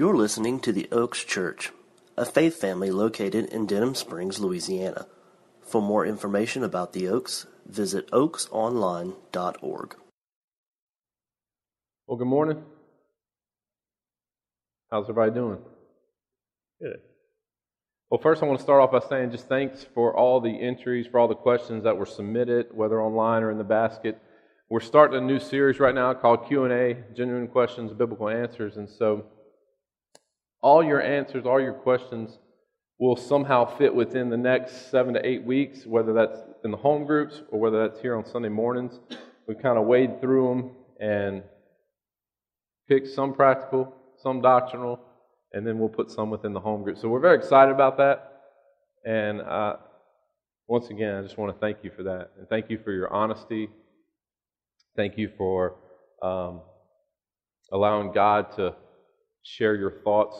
You're listening to the Oaks Church, a faith family located in Denham Springs, Louisiana. For more information about the Oaks, visit oaksonline.org. Well, good morning. How's everybody doing? Good. Well, first I want to start off by saying just thanks for all the entries, for all the questions that were submitted, whether online or in the basket. We're starting a new series right now called Q&A, Genuine Questions, Biblical Answers, and so all your answers, all your questions will somehow fit within the next seven to eight weeks, whether that's in the home groups or whether that's here on Sunday mornings. We kind of wade through them and pick some practical, some doctrinal, and then we'll put some within the home group. So we're very excited about that. And uh, once again, I just want to thank you for that. And thank you for your honesty. Thank you for um, allowing God to share your thoughts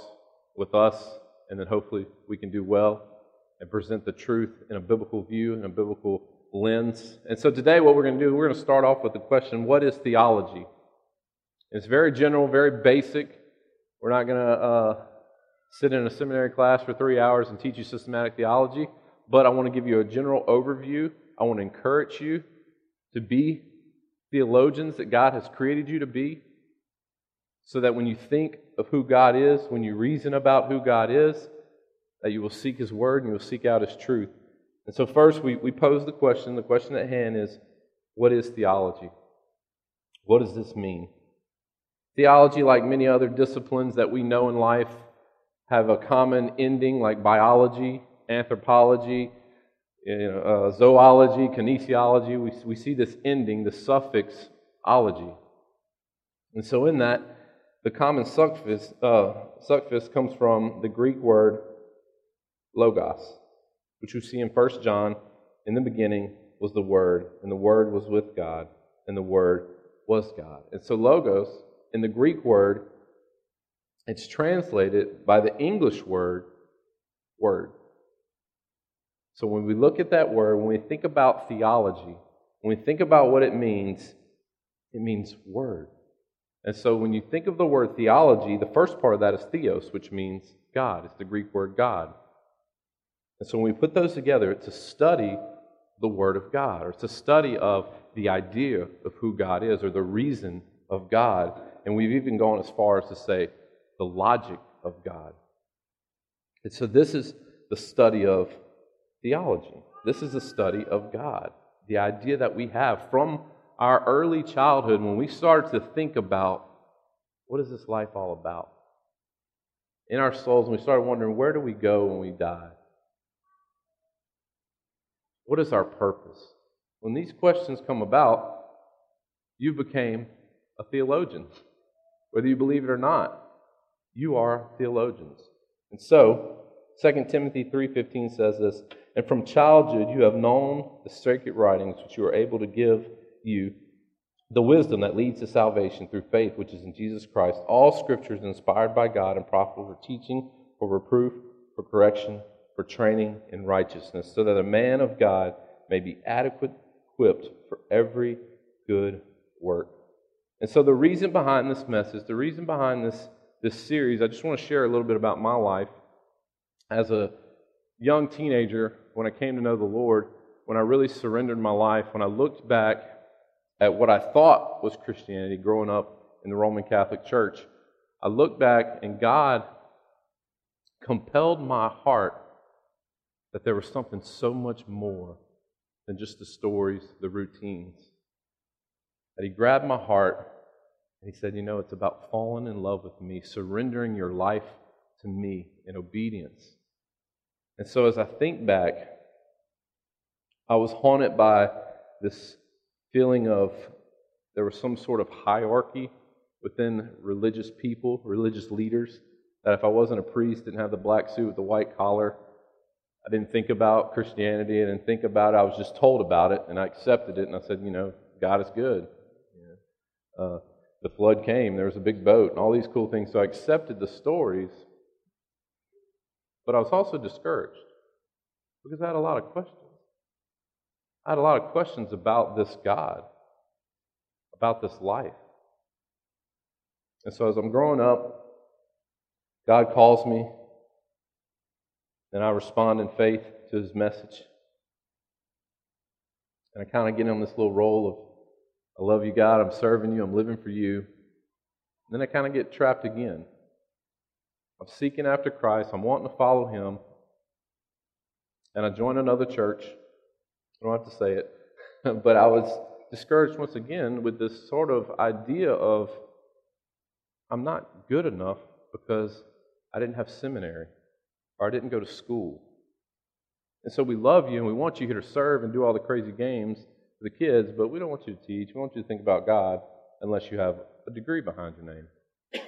with us, and then hopefully we can do well and present the truth in a biblical view, and a biblical lens. And so today, what we're going to do, we're going to start off with the question what is theology? It's very general, very basic. We're not going to uh, sit in a seminary class for three hours and teach you systematic theology, but I want to give you a general overview. I want to encourage you to be theologians that God has created you to be so that when you think of who God is, when you reason about who God is, that you will seek His Word and you will seek out His truth. And so, first, we, we pose the question. The question at hand is what is theology? What does this mean? Theology, like many other disciplines that we know in life, have a common ending like biology, anthropology, you know, uh, zoology, kinesiology. We, we see this ending, the suffix ology. And so, in that, the common suffix, uh, comes from the Greek word logos, which we see in 1 John. In the beginning was the Word, and the Word was with God, and the Word was God. And so, logos, in the Greek word, it's translated by the English word, word. So, when we look at that word, when we think about theology, when we think about what it means, it means word. And so when you think of the word theology, the first part of that is theos, which means God. It's the Greek word God. And so when we put those together, it's a study the Word of God, or it's a study of the idea of who God is, or the reason of God. And we've even gone as far as to say the logic of God. And so this is the study of theology. This is the study of God. The idea that we have from our early childhood when we started to think about what is this life all about? In our souls, and we started wondering where do we go when we die? What is our purpose? When these questions come about, you became a theologian. Whether you believe it or not, you are theologians. And so, 2 Timothy 3:15 says this, "And from childhood you have known the sacred writings which you are able to give you the wisdom that leads to salvation through faith, which is in Jesus Christ. All scripture is inspired by God and profitable for teaching, for reproof, for correction, for training in righteousness, so that a man of God may be adequate, equipped for every good work. And so, the reason behind this message, the reason behind this, this series, I just want to share a little bit about my life. As a young teenager, when I came to know the Lord, when I really surrendered my life, when I looked back at what I thought was Christianity growing up in the Roman Catholic Church, I look back and God compelled my heart that there was something so much more than just the stories, the routines. That He grabbed my heart and He said, You know, it's about falling in love with me, surrendering your life to me in obedience. And so as I think back, I was haunted by this feeling of there was some sort of hierarchy within religious people, religious leaders, that if I wasn't a priest, didn't have the black suit with the white collar, I didn't think about Christianity, I didn't think about it. I was just told about it, and I accepted it, and I said, you know, God is good. Uh, the flood came, there was a big boat, and all these cool things. So I accepted the stories, but I was also discouraged because I had a lot of questions. I had a lot of questions about this God, about this life. And so as I'm growing up, God calls me, and I respond in faith to his message. And I kind of get on this little roll of, I love you, God, I'm serving you, I'm living for you. And then I kind of get trapped again. I'm seeking after Christ, I'm wanting to follow him, and I join another church. I don't have to say it, but I was discouraged once again with this sort of idea of I'm not good enough because I didn't have seminary or I didn't go to school. And so we love you and we want you here to serve and do all the crazy games for the kids, but we don't want you to teach. We want you to think about God unless you have a degree behind your name.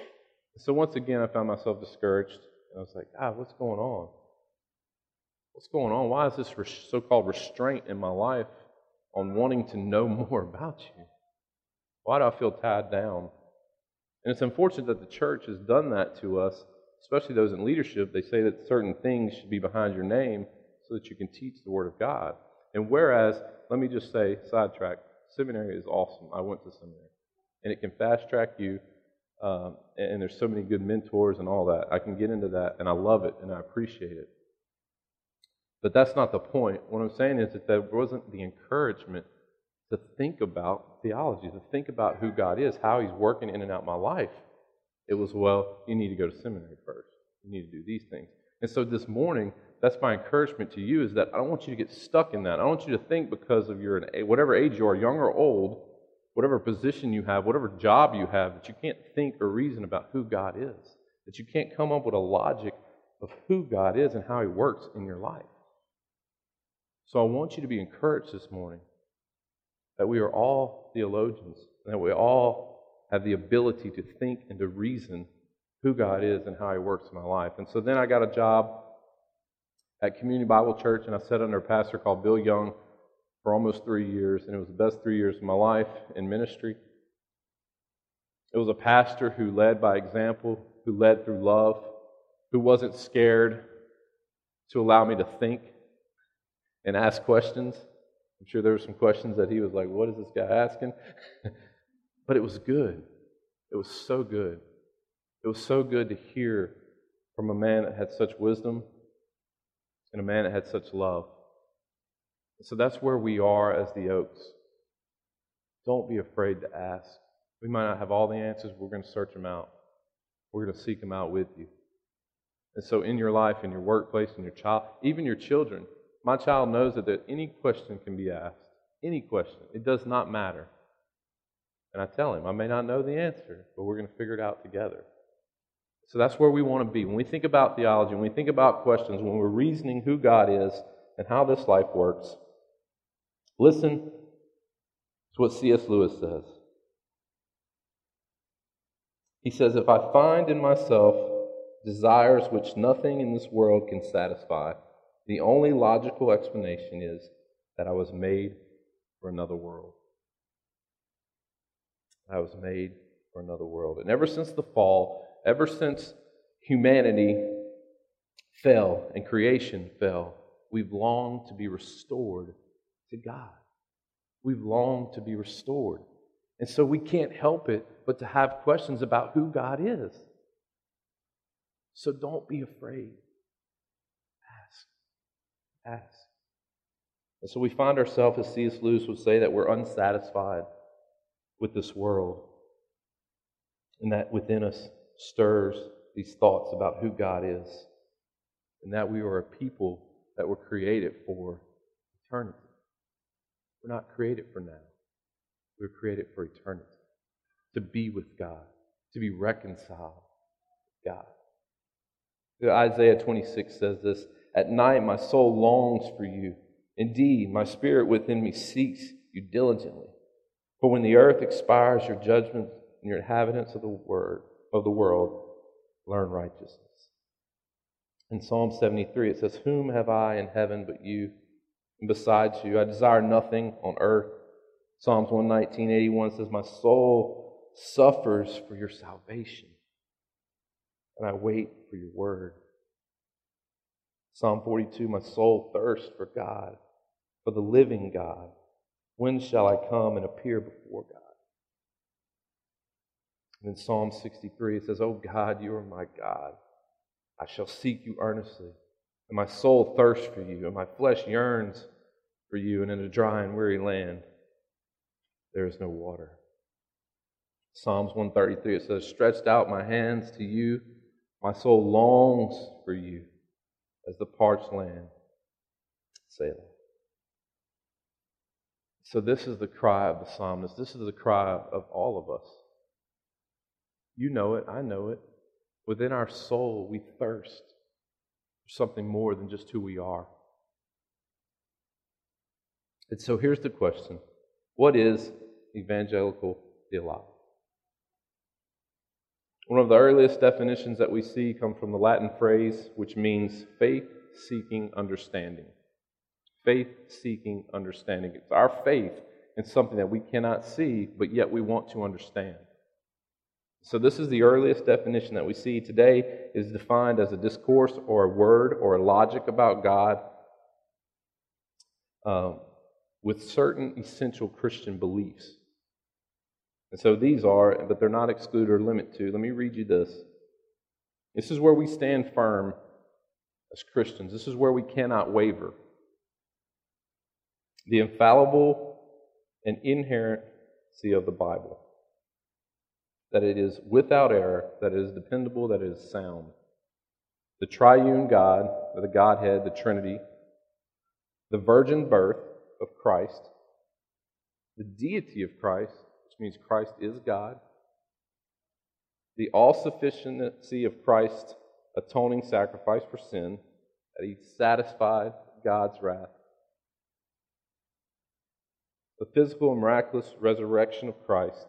So once again, I found myself discouraged. And I was like, God, what's going on? What's going on? Why is this so called restraint in my life on wanting to know more about you? Why do I feel tied down? And it's unfortunate that the church has done that to us, especially those in leadership. They say that certain things should be behind your name so that you can teach the Word of God. And whereas, let me just say, sidetrack, seminary is awesome. I went to seminary. And it can fast track you, um, and there's so many good mentors and all that. I can get into that, and I love it, and I appreciate it. But that's not the point. What I'm saying is that there wasn't the encouragement to think about theology, to think about who God is, how He's working in and out my life. It was, well, you need to go to seminary first. You need to do these things. And so this morning, that's my encouragement to you is that I don't want you to get stuck in that. I don't want you to think because of your whatever age you are, young or old, whatever position you have, whatever job you have, that you can't think or reason about who God is. That you can't come up with a logic of who God is and how He works in your life. So I want you to be encouraged this morning that we are all theologians, and that we all have the ability to think and to reason who God is and how He works in my life. And so then I got a job at Community Bible Church, and I sat under a pastor called Bill Young for almost three years, and it was the best three years of my life in ministry. It was a pastor who led by example, who led through love, who wasn't scared to allow me to think and ask questions. I'm sure there were some questions that he was like, What is this guy asking? but it was good. It was so good. It was so good to hear from a man that had such wisdom and a man that had such love. So that's where we are as the Oaks. Don't be afraid to ask. We might not have all the answers. We're going to search them out. We're going to seek them out with you. And so, in your life, in your workplace, in your child, even your children, my child knows that, any question can be asked. Any question. It does not matter. And I tell him, I may not know the answer, but we're going to figure it out together. So that's where we want to be. When we think about theology, when we think about questions, when we're reasoning who God is and how this life works, listen to what C.S. Lewis says. He says, If I find in myself desires which nothing in this world can satisfy, the only logical explanation is that I was made for another world. I was made for another world. And ever since the fall, ever since humanity fell and creation fell, we've longed to be restored to God. We've longed to be restored. And so we can't help it but to have questions about who God is. So don't be afraid ask. And so we find ourselves, as C.S. Lewis would say, that we're unsatisfied with this world. And that within us stirs these thoughts about who God is. And that we are a people that were created for eternity. We're not created for now. We're created for eternity. To be with God, to be reconciled with God. Isaiah 26 says this at night, my soul longs for you. Indeed, my spirit within me seeks you diligently. For when the earth expires, your judgments and your inhabitants of the word of the world learn righteousness. In Psalm 73, it says, Whom have I in heaven but you? And besides you, I desire nothing on earth. Psalms 119, 81 says, My soul suffers for your salvation, and I wait for your word. Psalm 42 My soul thirsts for God, for the living God. When shall I come and appear before God? And in Psalm 63, it says, Oh God, you are my God. I shall seek you earnestly, and my soul thirsts for you, and my flesh yearns for you, and in a dry and weary land there is no water. Psalms 133 it says, Stretched out my hands to you, my soul longs for you as the parched land. Selah. So, this is the cry of the psalmist. This is the cry of all of us. You know it, I know it. Within our soul, we thirst for something more than just who we are. And so here's the question What is evangelical theology? One of the earliest definitions that we see come from the Latin phrase which means faith seeking understanding. Faith seeking understanding. It's our faith in something that we cannot see, but yet we want to understand. So, this is the earliest definition that we see today is defined as a discourse or a word or a logic about God um, with certain essential Christian beliefs. And so these are, but they're not excluded or limited to. Let me read you this. This is where we stand firm as Christians. This is where we cannot waver. The infallible and inerrancy of the Bible that it is without error, that it is dependable, that it is sound. The triune God, or the Godhead, the Trinity, the virgin birth of Christ, the deity of Christ, which means Christ is God, the all sufficiency of Christ's atoning sacrifice for sin, that he satisfied God's wrath, the physical and miraculous resurrection of Christ,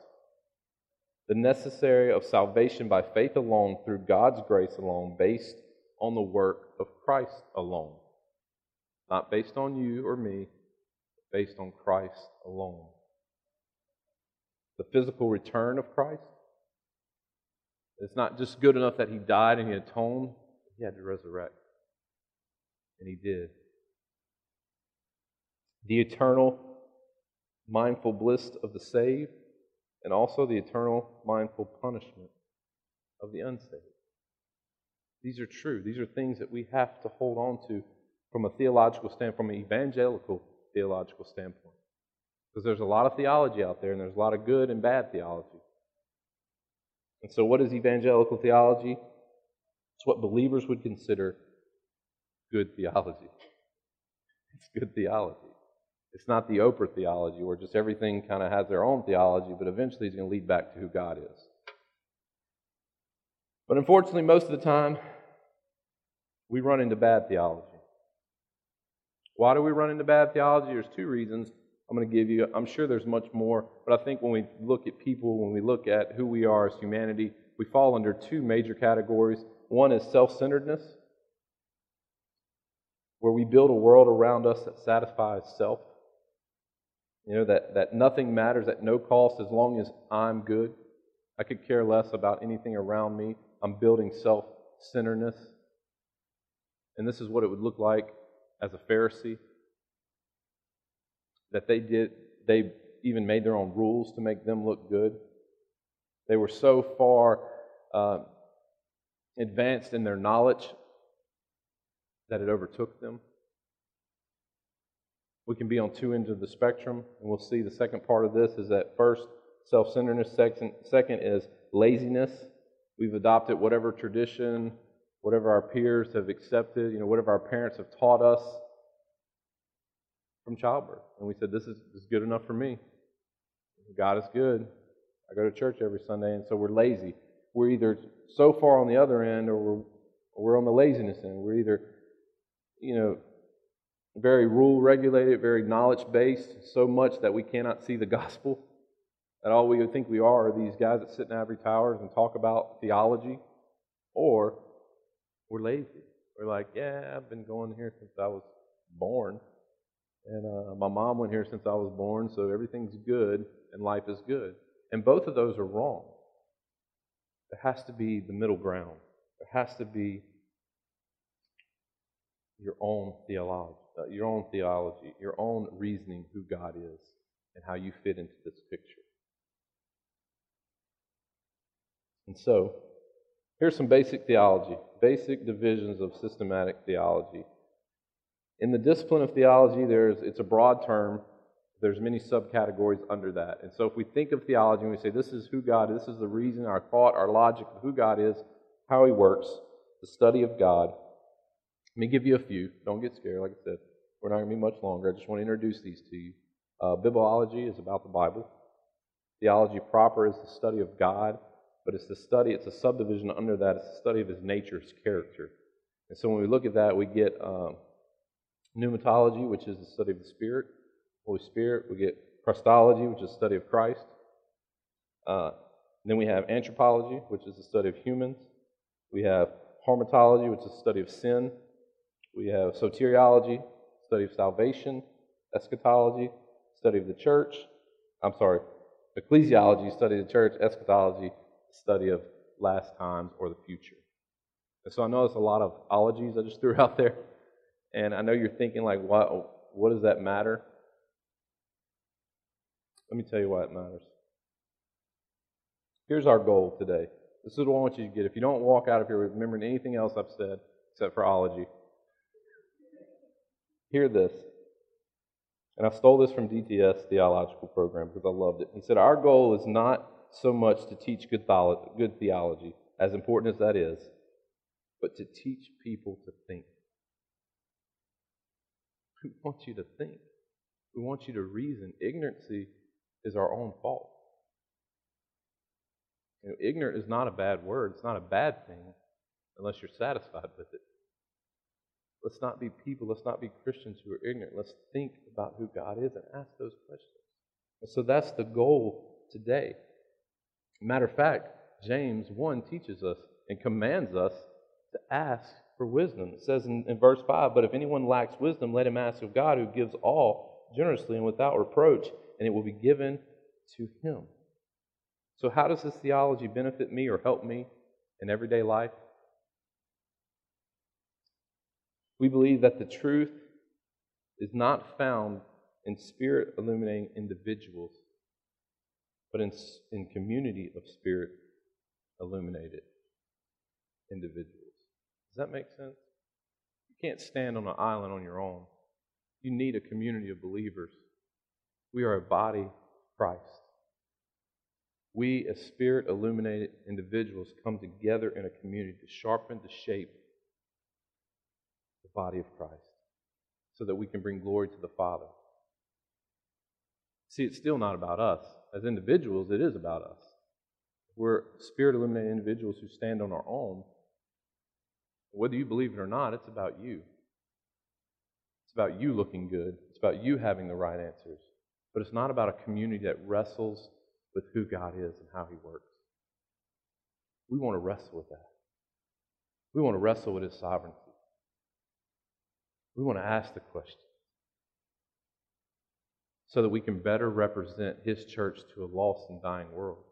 the necessary of salvation by faith alone, through God's grace alone, based on the work of Christ alone. Not based on you or me, but based on Christ alone. The physical return of Christ. It's not just good enough that he died and he atoned, he had to resurrect. And he did. The eternal, mindful bliss of the saved and also the eternal mindful punishment of the unsaved. These are true. These are things that we have to hold on to from a theological standpoint, from an evangelical theological standpoint. Because there's a lot of theology out there, and there's a lot of good and bad theology. And so, what is evangelical theology? It's what believers would consider good theology. It's good theology. It's not the Oprah theology where just everything kind of has their own theology, but eventually it's going to lead back to who God is. But unfortunately, most of the time, we run into bad theology. Why do we run into bad theology? There's two reasons I'm going to give you. I'm sure there's much more, but I think when we look at people, when we look at who we are as humanity, we fall under two major categories. One is self centeredness, where we build a world around us that satisfies self. You know, that, that nothing matters at no cost as long as I'm good. I could care less about anything around me. I'm building self centeredness. And this is what it would look like as a Pharisee. That they did, they even made their own rules to make them look good. They were so far uh, advanced in their knowledge that it overtook them. We can be on two ends of the spectrum, and we'll see the second part of this is that first, self centeredness, second, second is laziness. We've adopted whatever tradition, whatever our peers have accepted, you know, whatever our parents have taught us from childbirth. And we said, This is, this is good enough for me. God is good. I go to church every Sunday, and so we're lazy. We're either so far on the other end or we're, or we're on the laziness end. We're either, you know, very rule regulated, very knowledge based, so much that we cannot see the gospel. That all we would think we are are these guys that sit in ivory towers and talk about theology. Or we're lazy. We're like, yeah, I've been going here since I was born. And uh, my mom went here since I was born, so everything's good and life is good. And both of those are wrong. There has to be the middle ground. There has to be your own theology your own theology, your own reasoning who God is and how you fit into this picture. And so, Here's some basic theology, basic divisions of systematic theology. In the discipline of theology, there's, it's a broad term. There's many subcategories under that. And so if we think of theology and we say, this is who God is, this is the reason, our thought, our logic of who God is, how He works, the study of God. Let me give you a few. Don't get scared. Like I said, we're not going to be much longer. I just want to introduce these to you. Uh, Bibliology is about the Bible. Theology proper is the study of God, but it's the study, it's a subdivision under that, it's the study of His nature, His character. And so when we look at that, we get um, pneumatology, which is the study of the Spirit, Holy Spirit. We get Christology, which is the study of Christ. Uh, then we have anthropology, which is the study of humans. We have hamartiology, which is the study of sin. We have soteriology, study of salvation. Eschatology, study of the church. I'm sorry, ecclesiology, study of the church. Eschatology, study of last times or the future. And so I know there's a lot of ologies I just threw out there. And I know you're thinking, like, what, what does that matter? Let me tell you why it matters. Here's our goal today. This is what I want you to get. If you don't walk out of here remembering anything else I've said, except for ology, hear this. And I stole this from DTS theological program because I loved it. He said, Our goal is not so much to teach good, good theology, as important as that is, but to teach people to think. We want you to think. We want you to reason. Ignorancy is our own fault. You know, ignorant is not a bad word. It's not a bad thing unless you're satisfied with it. Let's not be people, let's not be Christians who are ignorant. Let's think about who God is and ask those questions. And so that's the goal today. Matter of fact, James 1 teaches us and commands us to ask for wisdom. It says in, in verse 5 But if anyone lacks wisdom, let him ask of God, who gives all generously and without reproach, and it will be given to him. So, how does this theology benefit me or help me in everyday life? We believe that the truth is not found in spirit illuminating individuals, but in, in community of spirit illuminated individuals. Does that make sense? You can't stand on an island on your own. You need a community of believers. We are a body of Christ. We, as spirit illuminated individuals, come together in a community to sharpen, to shape the body of Christ so that we can bring glory to the Father. See, it's still not about us. As individuals, it is about us. We're spirit illuminated individuals who stand on our own. Whether you believe it or not, it's about you. It's about you looking good. It's about you having the right answers. But it's not about a community that wrestles with who God is and how He works. We want to wrestle with that. We want to wrestle with His sovereignty. We want to ask the question so that we can better represent His church to a lost and dying world.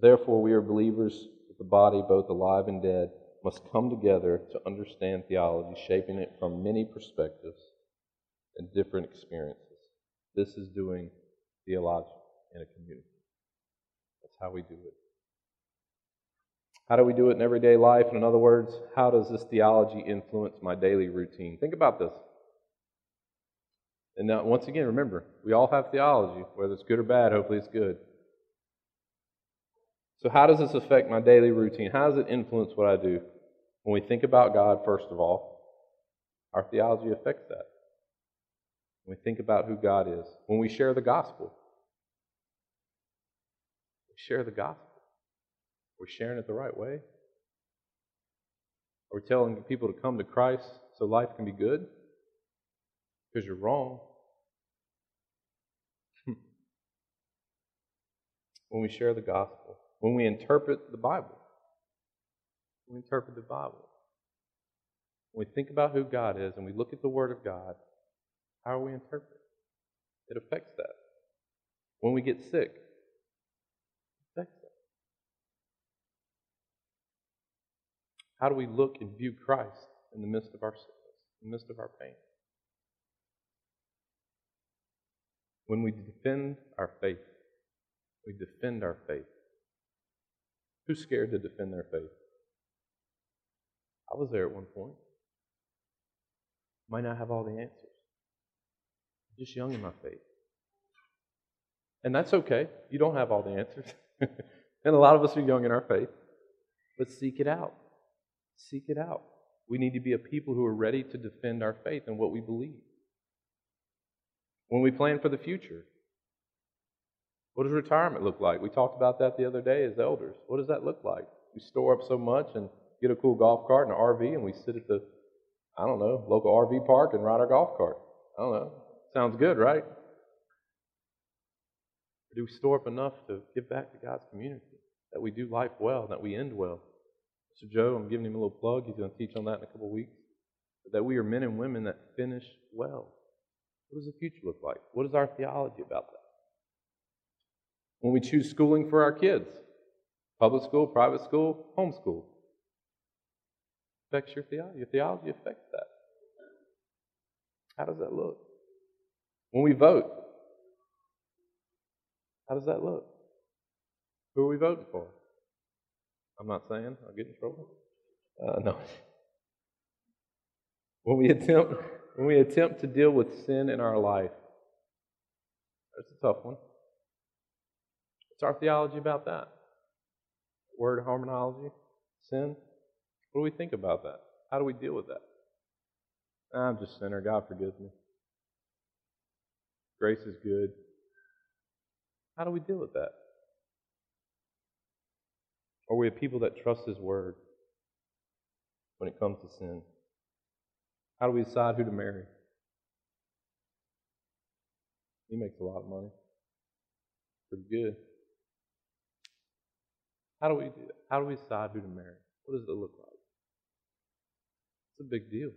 Therefore, we are believers that the body, both alive and dead, must come together to understand theology, shaping it from many perspectives and different experiences. This is doing theology in a community. That's how we do it. How do we do it in everyday life? In other words, how does this theology influence my daily routine? Think about this. And now, once again, remember, we all have theology, whether it's good or bad, hopefully it's good. So, how does this affect my daily routine? How does it influence what I do? When we think about God, first of all, our theology affects that. When we think about who God is, when we share the gospel, we share the gospel. Are we sharing it the right way? Are we telling people to come to Christ so life can be good? Because you're wrong. Hmm. when we share the gospel when we interpret the Bible. We interpret the Bible. When we think about who God is and we look at the Word of God, how are we interpret? It affects that. When we get sick, it affects that. How do we look and view Christ in the midst of our sickness, in the midst of our pain? when we defend our faith. We defend our faith. Who's scared to defend their faith? I was there at one point. Might not have all the answers. Just young in my faith. And that's okay. You don't have all the answers. and a lot of us are young in our faith. But seek it out. Seek it out. We need to be a people who are ready to defend our faith and what we believe. When we plan for the future, what does retirement look like? We talked about that the other day as elders. What does that look like? We store up so much and get a cool golf cart and an RV and we sit at the, I don't know, local RV park and ride our golf cart. I don't know. Sounds good, right? Do we store up enough to give back to God's community? That we do life well, that we end well. Mr. Joe, I'm giving him a little plug. He's going to teach on that in a couple of weeks. That we are men and women that finish well. What does the future look like? What is our theology about that? When we choose schooling for our kids, public school, private school, homeschool, affects your theology. Your theology affects that. How does that look? When we vote, how does that look? Who are we voting for? I'm not saying I'll get in trouble. Uh, no. When we attempt when we attempt to deal with sin in our life, that's a tough one. What's our theology about that? Word hamartiology, sin. What do we think about that? How do we deal with that? I'm just a sinner. God forgives me. Grace is good. How do we deal with that? Are we a people that trust His Word when it comes to sin? How do we decide who to marry? He makes a lot of money. Pretty good. How do we do that? How do we decide who to marry? What does it look like? It's a big deal.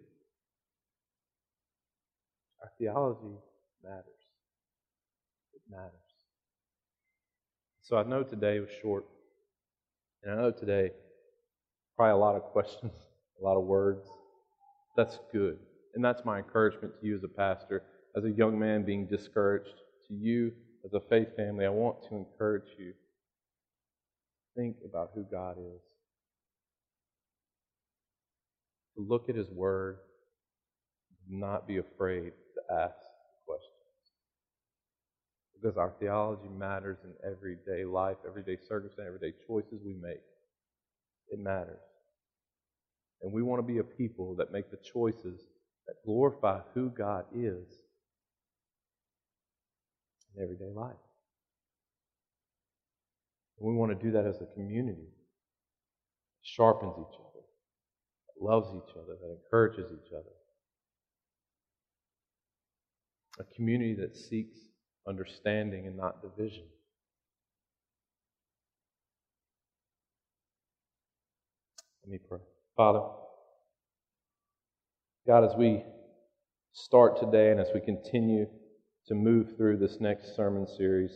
Our theology matters. It matters. So I know today was short. And I know today, probably a lot of questions, a lot of words. That's good. And that's my encouragement to you as a pastor, as a young man being discouraged, to you as a faith family. I want to encourage you. Think about who God is. To look at His Word, not be afraid to ask questions. Because our theology matters in everyday life, everyday circumstance, everyday choices we make. It matters. And we want to be a people that make the choices that glorify who God is in everyday life. We want to do that as a community. That sharpens each other, loves each other, that encourages each other. A community that seeks understanding and not division. Let me pray. Father, God, as we start today and as we continue to move through this next sermon series,